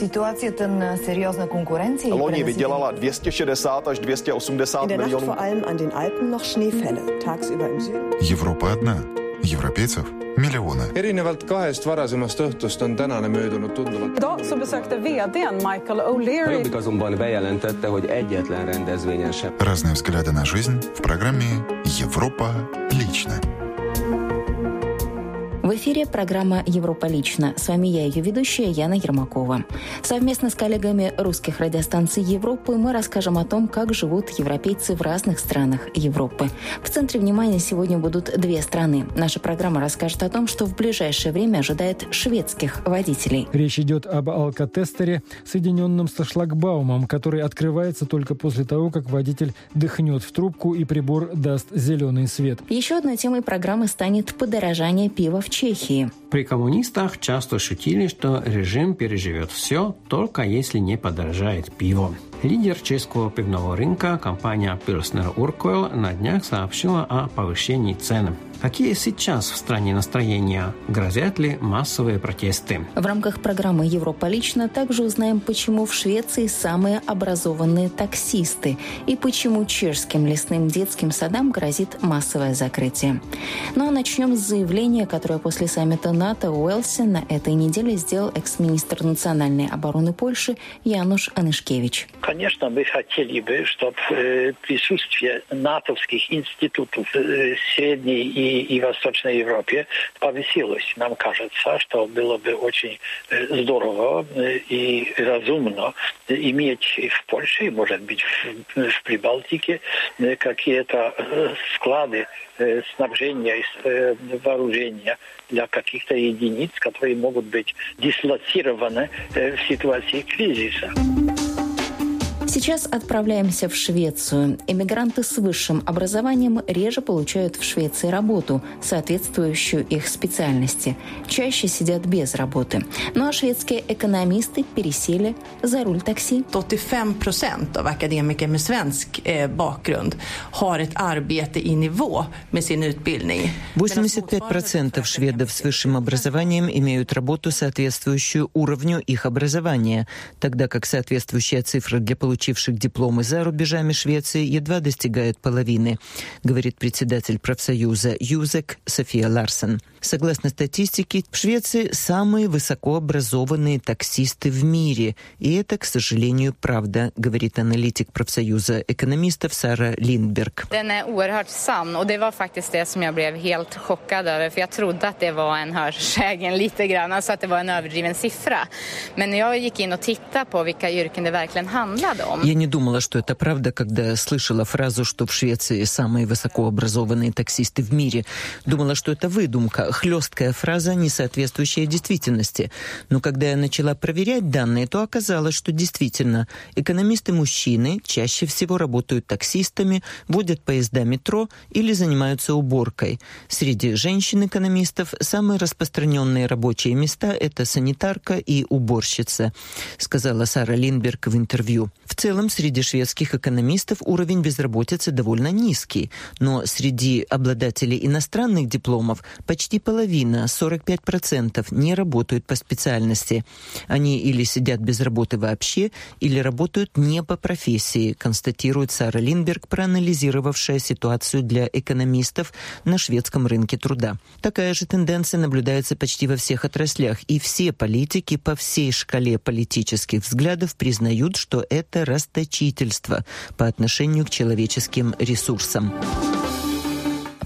Ситуацията на сериозна конкуренция. Loni vydělala 260 až 280 In der Nacht milionů. vor allem an den Alpen noch Schneefälle. Tagsüber im Süden. Европа одна. Европейцев миллионы. erinevalt kahest varasemast õhtust on tänane möödunud tunduvalt. Idag så besökte vdn Michael O'Leary Jobbik azonban bejelentette, hogy egyetlen rendezvényen sem Разные взгляды на жизнь в программе «Европа лично». В эфире программа «Европа лично». С вами я, ее ведущая Яна Ермакова. Совместно с коллегами русских радиостанций Европы мы расскажем о том, как живут европейцы в разных странах Европы. В центре внимания сегодня будут две страны. Наша программа расскажет о том, что в ближайшее время ожидает шведских водителей. Речь идет об алкотестере, соединенном со шлагбаумом, который открывается только после того, как водитель дыхнет в трубку и прибор даст зеленый свет. Еще одной темой программы станет подорожание пива в Чехии. При коммунистах часто шутили, что режим переживет все, только если не подорожает пиво. Лидер чешского пивного рынка, компания Pilsner Urquell, на днях сообщила о повышении цен. Какие сейчас в стране настроения? Грозят ли массовые протесты? В рамках программы «Европа лично» также узнаем, почему в Швеции самые образованные таксисты и почему чешским лесным детским садам грозит массовое закрытие. Ну а начнем с заявления, которое после саммита НАТО в Уэльсе на этой неделе сделал экс-министр национальной обороны Польши Януш Анышкевич. Конечно, мы хотели бы, чтобы э, присутствие натовских институтов э, Средней и, и Восточной Европе повысилось. Нам кажется, что было бы очень э, здорово э, и разумно иметь в Польше, может быть, в, в Прибалтике э, какие-то склады снабжения и вооружения для каких-то единиц, которые могут быть дислоцированы в ситуации кризиса. Сейчас отправляемся в Швецию. Эмигранты с высшим образованием реже получают в Швеции работу, соответствующую их специальности. Чаще сидят без работы. Ну а шведские экономисты пересели за руль такси. 85 procent av akademiker med svensk eh, bakgrund har ett arbete i nivå med sin utbildning. 85% шведов с высшим образованием имеют работу, соответствующую уровню их образования, тогда как соответствующая цифра для получивших дипломы за рубежами Швеции едва достигает половины, говорит председатель профсоюза ЮЗЕК София Ларсен. Согласно статистике, в Швеции самые высокообразованные таксисты в мире. И это, к сожалению, правда, говорит аналитик профсоюза экономистов Сара Линдберг. Men när jag gick in och tittade på vilka yrken det verkligen handlade om. Я не думала, что это правда, когда слышала фразу, что в Швеции самые высокообразованные таксисты в мире. Думала, что это выдумка, хлесткая фраза, не соответствующая действительности. Но когда я начала проверять данные, то оказалось, что действительно экономисты-мужчины чаще всего работают таксистами, водят поезда метро или занимаются уборкой. Среди женщин-экономистов самые распространенные рабочие места – это санитарка и уборщица, сказала Сара Линберг в интервью. В целом, среди шведских экономистов уровень безработицы довольно низкий, но среди обладателей иностранных дипломов почти половина, 45%, не работают по специальности. Они или сидят без работы вообще, или работают не по профессии, констатирует Сара Линберг, проанализировавшая ситуацию для экономистов на шведском рынке труда. Такая же тенденция наблюдается почти во всех отраслях, и все политики по всей шкале политических взглядов признают, что это расточительство по отношению к человеческим ресурсам.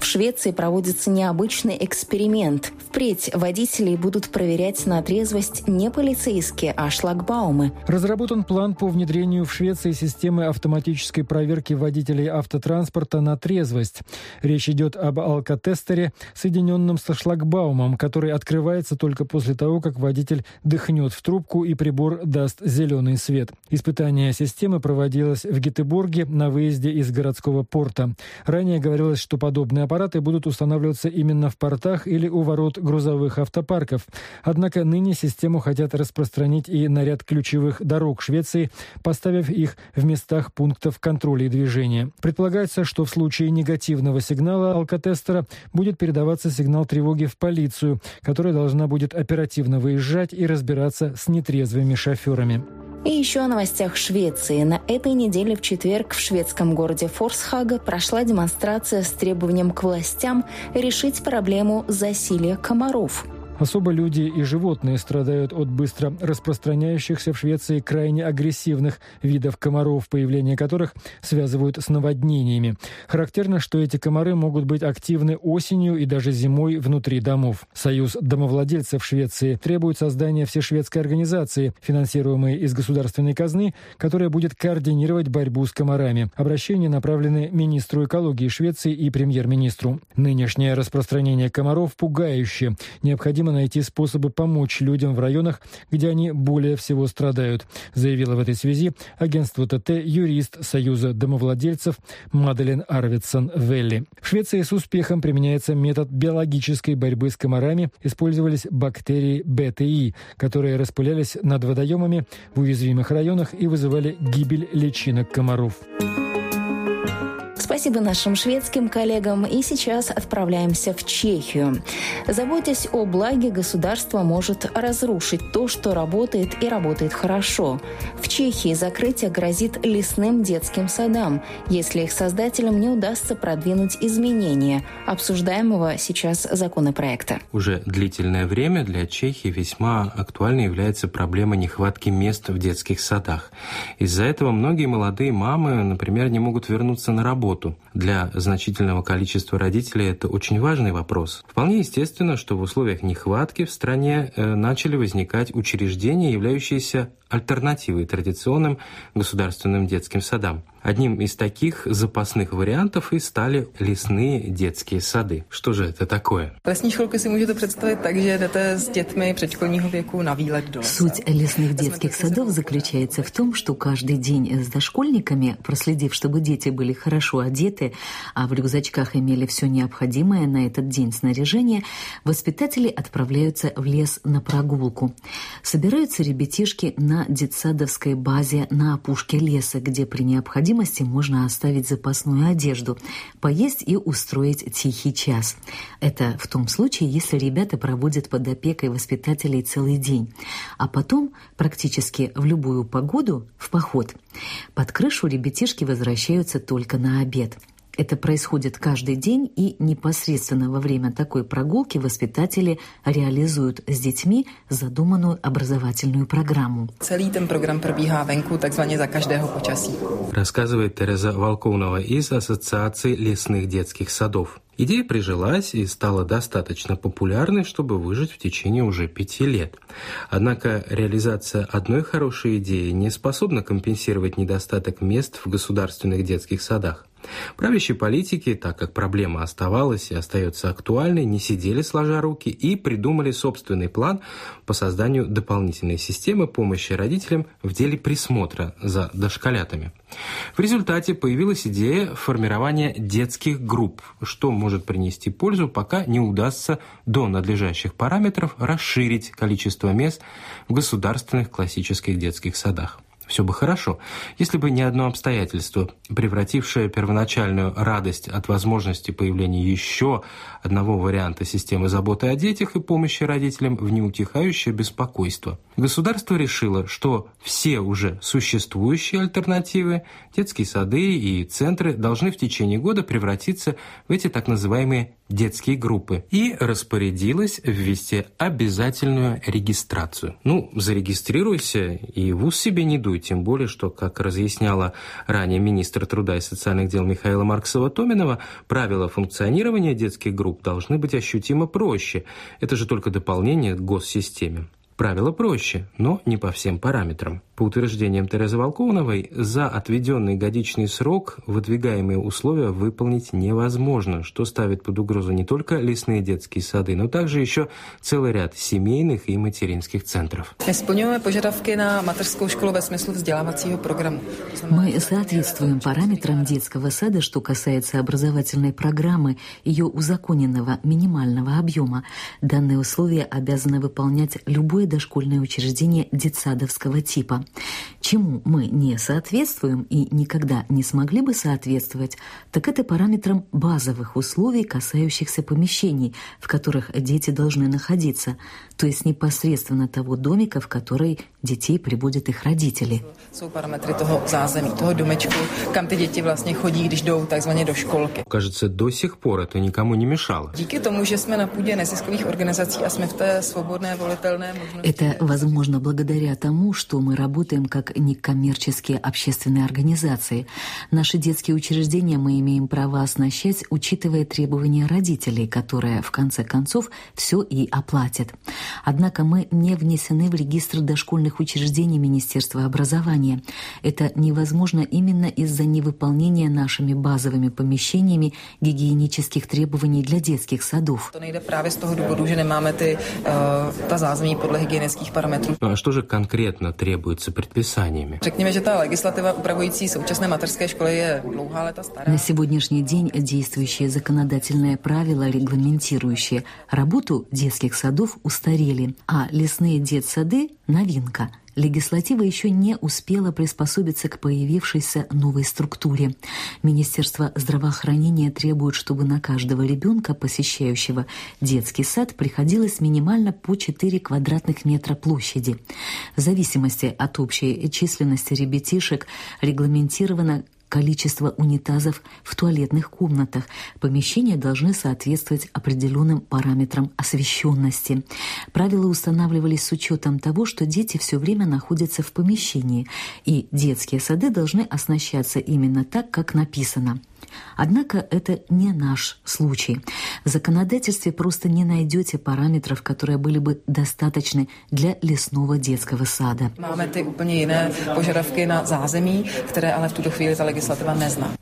В Швеции проводится необычный эксперимент. Впредь водителей будут проверять на трезвость не полицейские, а шлагбаумы. Разработан план по внедрению в Швеции системы автоматической проверки водителей автотранспорта на трезвость. Речь идет об алкотестере, соединенном со шлагбаумом, который открывается только после того, как водитель дыхнет в трубку и прибор даст зеленый свет. Испытание системы проводилось в Гетеборге на выезде из городского порта. Ранее говорилось, что подобные аппараты будут устанавливаться именно в портах или у ворот грузовых автопарков. Однако ныне систему хотят распространить и на ряд ключевых дорог Швеции, поставив их в местах пунктов контроля и движения. Предполагается, что в случае негативного сигнала алкотестера будет передаваться сигнал тревоги в полицию, которая должна будет оперативно выезжать и разбираться с нетрезвыми шоферами. И еще о новостях Швеции. На этой неделе в четверг в шведском городе Форсхага прошла демонстрация с требованием к властям решить проблему засилия комаров. Особо люди и животные страдают от быстро распространяющихся в Швеции крайне агрессивных видов комаров, появление которых связывают с наводнениями. Характерно, что эти комары могут быть активны осенью и даже зимой внутри домов. Союз домовладельцев Швеции требует создания всешведской организации, финансируемой из государственной казны, которая будет координировать борьбу с комарами. Обращения направлены министру экологии Швеции и премьер-министру. Нынешнее распространение комаров пугающее. Необходимо необходимо найти способы помочь людям в районах, где они более всего страдают, заявила в этой связи агентство ТТ юрист Союза домовладельцев Маделин Арвидсон Велли. В Швеции с успехом применяется метод биологической борьбы с комарами. Использовались бактерии БТИ, которые распылялись над водоемами в уязвимых районах и вызывали гибель личинок комаров. Спасибо нашим шведским коллегам. И сейчас отправляемся в Чехию. Заботясь о благе, государство может разрушить то, что работает и работает хорошо. В Чехии закрытие грозит лесным детским садам, если их создателям не удастся продвинуть изменения обсуждаемого сейчас законопроекта. Уже длительное время для Чехии весьма актуальной является проблема нехватки мест в детских садах. Из-за этого многие молодые мамы, например, не могут вернуться на работу работу. Для значительного количества родителей это очень важный вопрос. Вполне естественно, что в условиях нехватки в стране э, начали возникать учреждения, являющиеся альтернативой традиционным государственным детским садам. Одним из таких запасных вариантов и стали лесные детские сады. Что же это такое? Lesní školky si můžete představit tak, že jdete s dětmi předškolního věku на výlet до Суть лесных детских садов заключается в том, что каждый день с дошкольниками, проследив, чтобы дети были хорошо одеты, а в рюкзачках имели все необходимое на этот день снаряжение, воспитатели отправляются в лес на прогулку. Собираются ребятишки на детсадовской базе на опушке леса, где при необходимости можно оставить запасную одежду, поесть и устроить тихий час. Это в том случае, если ребята проводят под опекой воспитателей целый день, а потом практически в любую погоду в поход. Под крышу ребятишки возвращаются только на обед – это происходит каждый день, и непосредственно во время такой прогулки воспитатели реализуют с детьми задуманную образовательную программу. Целый ten program probíhá venku takzvaně za každého počasí. Рассказывает Тереза Волковнова из Ассоциации лесных детских садов. Идея прижилась и стала достаточно популярной, чтобы выжить в течение уже пяти лет. Однако реализация одной хорошей идеи не способна компенсировать недостаток мест в государственных детских садах. Правящие политики, так как проблема оставалась и остается актуальной, не сидели сложа руки и придумали собственный план по созданию дополнительной системы помощи родителям в деле присмотра за дошколятами. В результате появилась идея формирования детских групп, что может принести пользу, пока не удастся до надлежащих параметров расширить количество мест в государственных классических детских садах. Все бы хорошо, если бы не одно обстоятельство, превратившее первоначальную радость от возможности появления еще одного варианта системы заботы о детях и помощи родителям в неутихающее беспокойство. Государство решило, что все уже существующие альтернативы, детские сады и центры должны в течение года превратиться в эти так называемые детские группы и распорядилась ввести обязательную регистрацию. Ну, зарегистрируйся и вуз себе не дуй, тем более, что, как разъясняла ранее министр труда и социальных дел Михаила Марксова-Томинова, правила функционирования детских групп должны быть ощутимо проще. Это же только дополнение к госсистеме. Правила проще, но не по всем параметрам. По утверждениям Терезы Волковновой, за отведенный годичный срок выдвигаемые условия выполнить невозможно, что ставит под угрозу не только лесные детские сады, но также еще целый ряд семейных и материнских центров. Мы соответствуем параметрам детского сада, что касается образовательной программы, ее узаконенного минимального объема. Данные условия обязаны выполнять любое дошкольное учреждение детсадовского типа. Чему мы не соответствуем и никогда не смогли бы соответствовать, так это параметрам базовых условий, касающихся помещений, в которых дети должны находиться, то есть непосредственно того домика, в который детей приводят их родители. Кажется, до сих пор это никому не мешало. Это возможно благодаря тому, что мы работаем как некоммерческие общественные организации. Наши детские учреждения мы имеем право оснащать, учитывая требования родителей, которые, в конце концов, все и оплатят. Однако мы не внесены в регистр дошкольных учреждений Министерства образования. Это невозможно именно из-за невыполнения нашими базовыми помещениями гигиенических требований для детских садов. Ну, а что же конкретно требуется предписаниями? Řekněme, že ta legislativa upravující současné mateřské školy je dlouhá léta stará. На сегодняшний день действующие законодательные правила, регламентирующие работу детских садов, устарели, а лесные детсады – новинка – Легислатива еще не успела приспособиться к появившейся новой структуре. Министерство здравоохранения требует, чтобы на каждого ребенка, посещающего детский сад, приходилось минимально по 4 квадратных метра площади. В зависимости от общей численности ребятишек регламентировано количество унитазов в туалетных комнатах. Помещения должны соответствовать определенным параметрам освещенности. Правила устанавливались с учетом того, что дети все время находятся в помещении, и детские сады должны оснащаться именно так, как написано. Однако это не наш случай. В законодательстве просто не найдете параметров, которые были бы достаточны для лесного детского сада.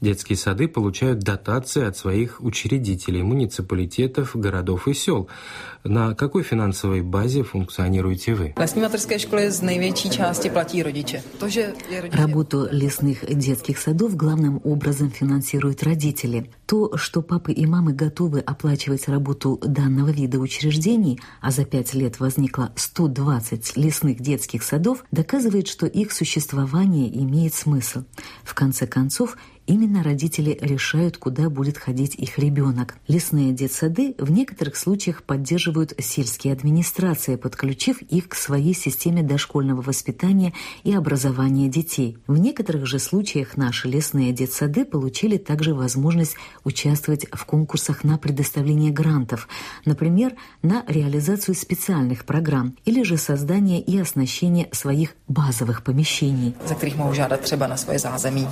Детские сады получают дотации от своих учредителей, муниципалитетов, городов и сел. На какой финансовой базе функционируете вы? Работу лесных детских садов главным образом финансируют родители. То, что папы и мамы готовы оплачивать работу данного вида учреждений, а за пять лет возникло 120 лесных детских садов, доказывает, что их существование имеет смысл. В конце концов, Именно родители решают, куда будет ходить их ребенок. Лесные детсады в некоторых случаях поддерживают сельские администрации, подключив их к своей системе дошкольного воспитания и образования детей. В некоторых же случаях наши лесные детсады получили также возможность участвовать в конкурсах на предоставление грантов, например, на реализацию специальных программ или же создание и оснащение своих базовых помещений. За kterých mohou žádat třeba na svoje zázemí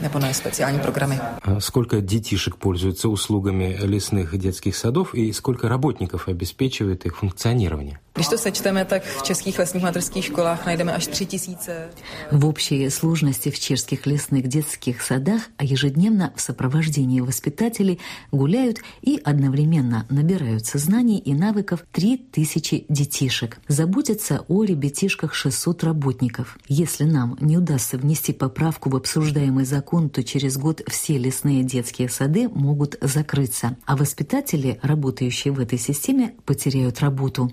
nebo na специальные программы. А Сколько детишек пользуются услугами лесных детских садов и сколько работников обеспечивает их функционирование? Když to sečteme, tak v českých lesních školách najdeme až tři tisíce. В общей сложности в чешских лесных детских садах ежедневно в сопровождении воспитателей гуляют и одновременно набираются знаний и навыков 3000 детишек. Заботятся о ребятишках 600 работников. Если нам не удастся внести поправку в обсуждаемый закон, то через год все лесные детские сады могут закрыться, а воспитатели, работающие в этой системе, потеряют работу.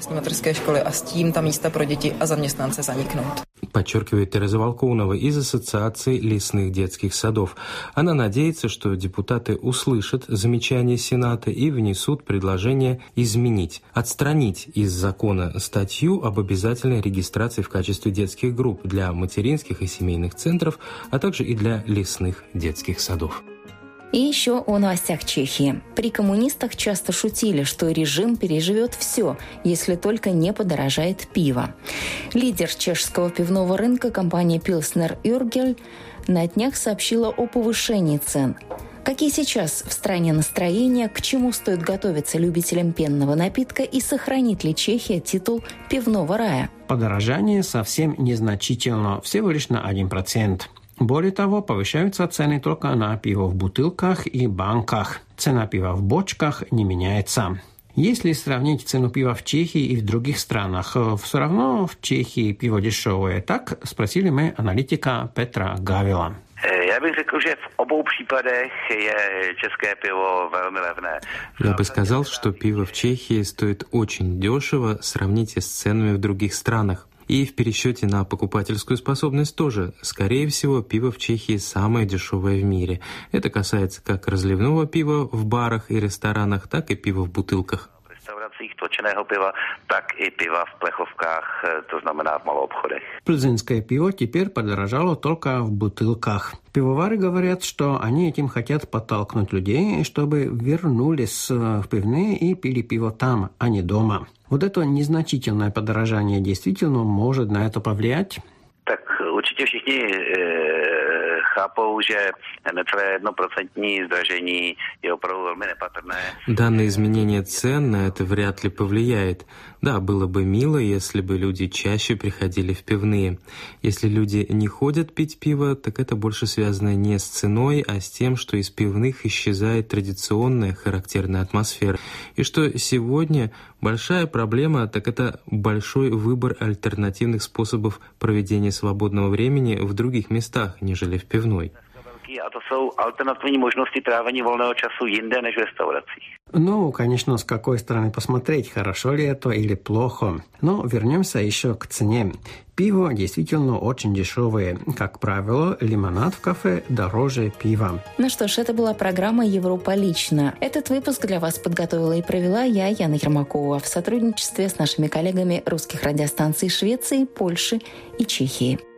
Lesní školy a s tím ta místa pro děti a zaměstnance zaniknout. Подчеркивает Тереза Волконова из Ассоциации лесных детских садов. Она надеется, что депутаты услышат замечания Сената и внесут предложение изменить, отстранить из закона статью об обязательной регистрации в качестве детских групп для материнских и семейных центров, а также и для лесных детских садов. И еще о новостях Чехии. При коммунистах часто шутили, что режим переживет все, если только не подорожает пиво. Лидер чешского пивного рынка компания Pilsner Urgel на днях сообщила о повышении цен. Какие сейчас в стране настроения, к чему стоит готовиться любителям пенного напитка и сохранит ли Чехия титул пивного рая? Подорожание совсем незначительно, всего лишь на 1%. Более того, повышаются цены только на пиво в бутылках и банках. Цена пива в бочках не меняется. Если сравнить цену пива в Чехии и в других странах, все равно в Чехии пиво дешевое. Так спросили мы аналитика Петра Гавила. Případech je české pivo velmi levné. Я бы сказал, что пиво в Чехии стоит очень дешево, сравните с ценами в других странах. И в пересчете на покупательскую способность тоже. Скорее всего, пиво в Чехии самое дешевое в мире. Это касается как разливного пива в барах и ресторанах, так и пива в бутылках restauracích točeného piva, tak i piva v plechovkách, to znamená v obchodech. Плзенское пиво теперь подорожало только в бутылках. Пивовары говорят, что они этим хотят подтолкнуть людей, чтобы вернулись в пивные и пили пиво там, а не дома. Вот это незначительное подорожание действительно может на это повлиять? Tak určitě všichni chápou, že necelé jednoprocentní zdražení je opravdu velmi nepatrné. Данное изменение цен на это вряд ли повлияет. Да, было бы мило, если бы люди чаще приходили в пивные. Если люди не ходят пить пиво, так это больше связано не с ценой, а с тем, что из пивных исчезает традиционная характерная атмосфера. И что сегодня большая проблема, так это большой выбор альтернативных способов проведения свободного времени в других местах, нежели в пивной. A to jsou alternativní možnosti trávení volného času jinde než v restauracích. Ну, конечно, с какой стороны посмотреть, хорошо ли это или плохо. Но вернемся еще к цене. Пиво действительно очень дешевое. Как правило, лимонад в кафе дороже пива. Ну что ж, это была программа «Европа лично». Этот выпуск для вас подготовила и провела я, Яна Ермакова, в сотрудничестве с нашими коллегами русских радиостанций Швеции, Польши и Чехии.